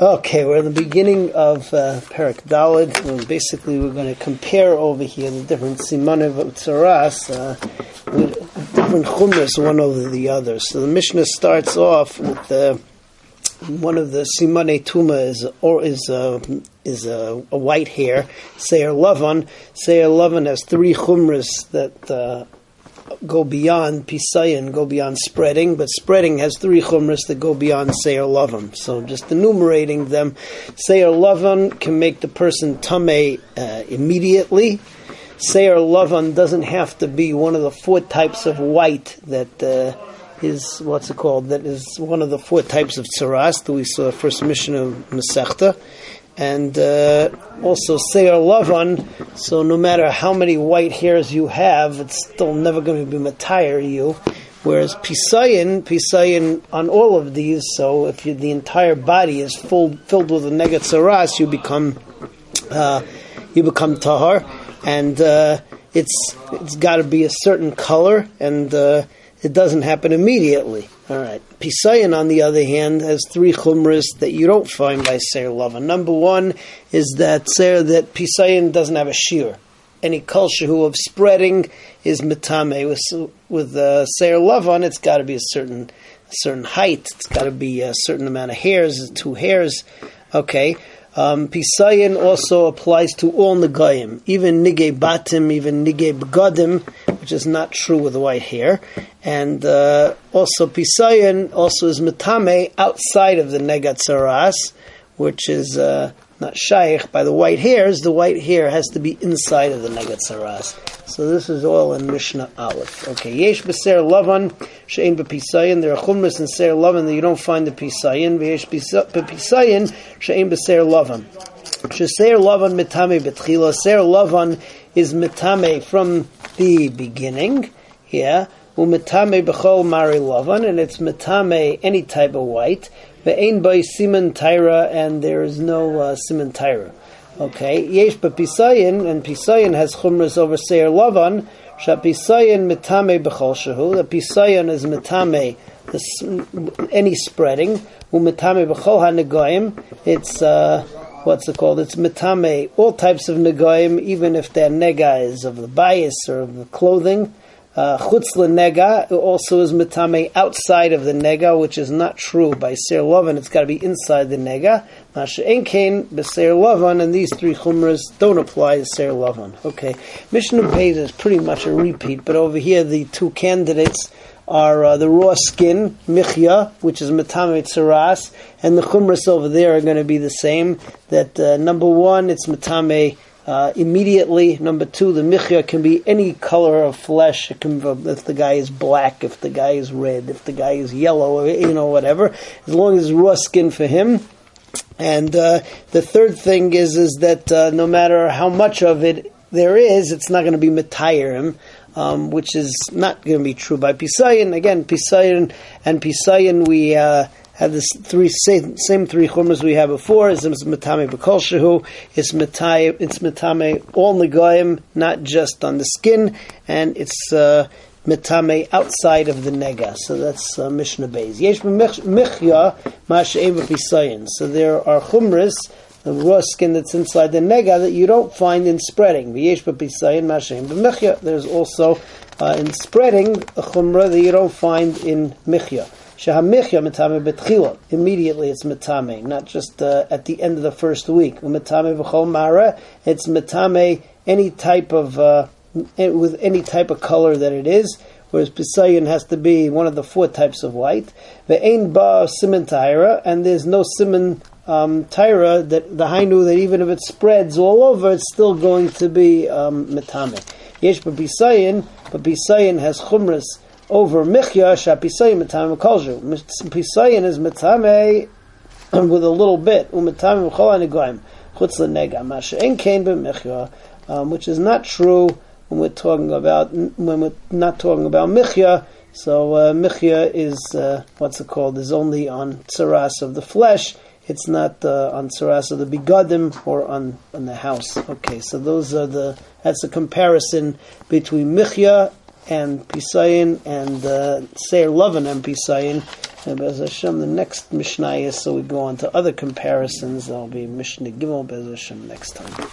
Okay, we're in the beginning of uh, Parak Dalid, and basically we're going to compare over here the different simanev of tzaras uh, different chumras one over the other. So the Mishnah starts off with one of the simane tuma is or is uh, is a, a, white hair. Seir lavan. Seir lavan has three chumras that uh, go beyond pisayin, go beyond spreading, but spreading has three chumras that go beyond seir lavan. So just enumerating them, seir lavan can make the person tame uh, immediately. Seir lavan doesn't have to be one of the four types of white that uh, is what's it called? That is one of the four types of tsaras that we saw first Mishnah of Masechta and uh, also Seir Lavan. So no matter how many white hairs you have, it's still never going to be matire you. Whereas Pisayin, Pisayin on all of these, so if you, the entire body is full, filled with a negatzaras, you become uh, you become tahar, and uh, it's it's got to be a certain color, and uh, it doesn't happen immediately. All right. Pisayan, on the other hand, has three chumras that you don't find by Seir Lava. Number one is that Seir that Pisayan doesn't have a shear. Any culture who of spreading is mitame. With with uh, Seir Lavan, it's got to be a certain a certain height. It's got to be a certain amount of hairs, two hairs. Okay. Um, Pisayin also applies to all Nagayim, even Nige Batim, even Nige Begadim, which is not true with white hair. And uh, also Pisayin also is Metame outside of the Negatzaras, which is uh, not shaykh by the white hairs. The white hair has to be inside of the Negatzaras. So this is all in Mishnah Aleph. Okay, Yesh Beser Lavan Shein Bepisayin. There are chumras in Ser Lavan that you don't find the Pisayin. Yesh Bepisayin Shein Beser Lavan. Sheser Lavan Mitame Betchila. Ser Lavan is Mitame from the beginning. Yeah. Umitame Bechol Mari and it's metame any type of white. Ve'ein by Simon Tyra, and there is no uh, Simon Tyra. Okay, yesh pisayin, and pisayin has chumras over seir lavan. Shapisayin metame b'chol shahu. The pisayin is mitame any spreading. Umetame b'chol hanegoyim. It's uh, what's it called? It's metame all types of negoyim, even if their nega is of the bias or of the clothing. Uh, chutz uh, nega also is mitame outside of the nega, which is not true by ser lovan. It's got to be inside the nega. Masha enkain b'ser lovan, and these three chumras don't apply to ser lovan. Okay, Mishnah Beis is pretty much a repeat, but over here the two candidates are uh, the raw skin michya, which is mitame tzaras, and the chumras over there are going to be the same. That uh, number one, it's mitame uh, immediately. Number two, the michya can be any color of flesh. It can, if the guy is black, if the guy is red, if the guy is yellow, you know, whatever. As long as it's raw skin for him. And uh, the third thing is is that uh, no matter how much of it there is, it's not going to be matayirim. Um, which is not going to be true by Pisayan. Again, Pisayan and Pisayan, we uh, have the three same, same three chumras we had before. Is matame b'kol shehu. It's matame. It's matame all negoyim, not just on the skin, and it's uh, outside of the nega. So that's uh, Mishnah Beis. Yesh michya ma'asheim v'pisayin. So there are chumras. The raw skin that's inside the nega that you don't find in spreading. V'yesh b'pisayin ma'asheim b'michya. There's also uh, in spreading a chumra that you don't find in michya. Mitame betchila. Immediately it's mitame, not just uh, at the end of the first week. Mitame v'chol mara. It's mitame any type of uh, with any type of color that it is. Whereas pisayin has to be one of the four types of white. Ve'ein ba simon taira, and there's no simon um, that the hainu that even if it spreads all over, it's still going to be um, mitame. Yesh but pisayin, but pisayin has chumras over Michya Shapisayim Matame Kolju. Pisayin is Matame with a little bit. Umatame Mchol Anigoyim. Chutz Lenega. Masha En Kain Michya, um, which is not true when we're talking about when we're not talking about Michya. So uh, Michya is uh, what's it called? Is only on tsaras of the flesh. It's not uh, on tsaras of the begadim or on, on the house. Okay, so those are the that's a comparison between Michya and Pisayin and uh, Seir Lovin and Pisayin. And Bez Hashem, the next Mishnah is so we go on to other comparisons. There'll be Mishnah Gimel Bez Hashem next time.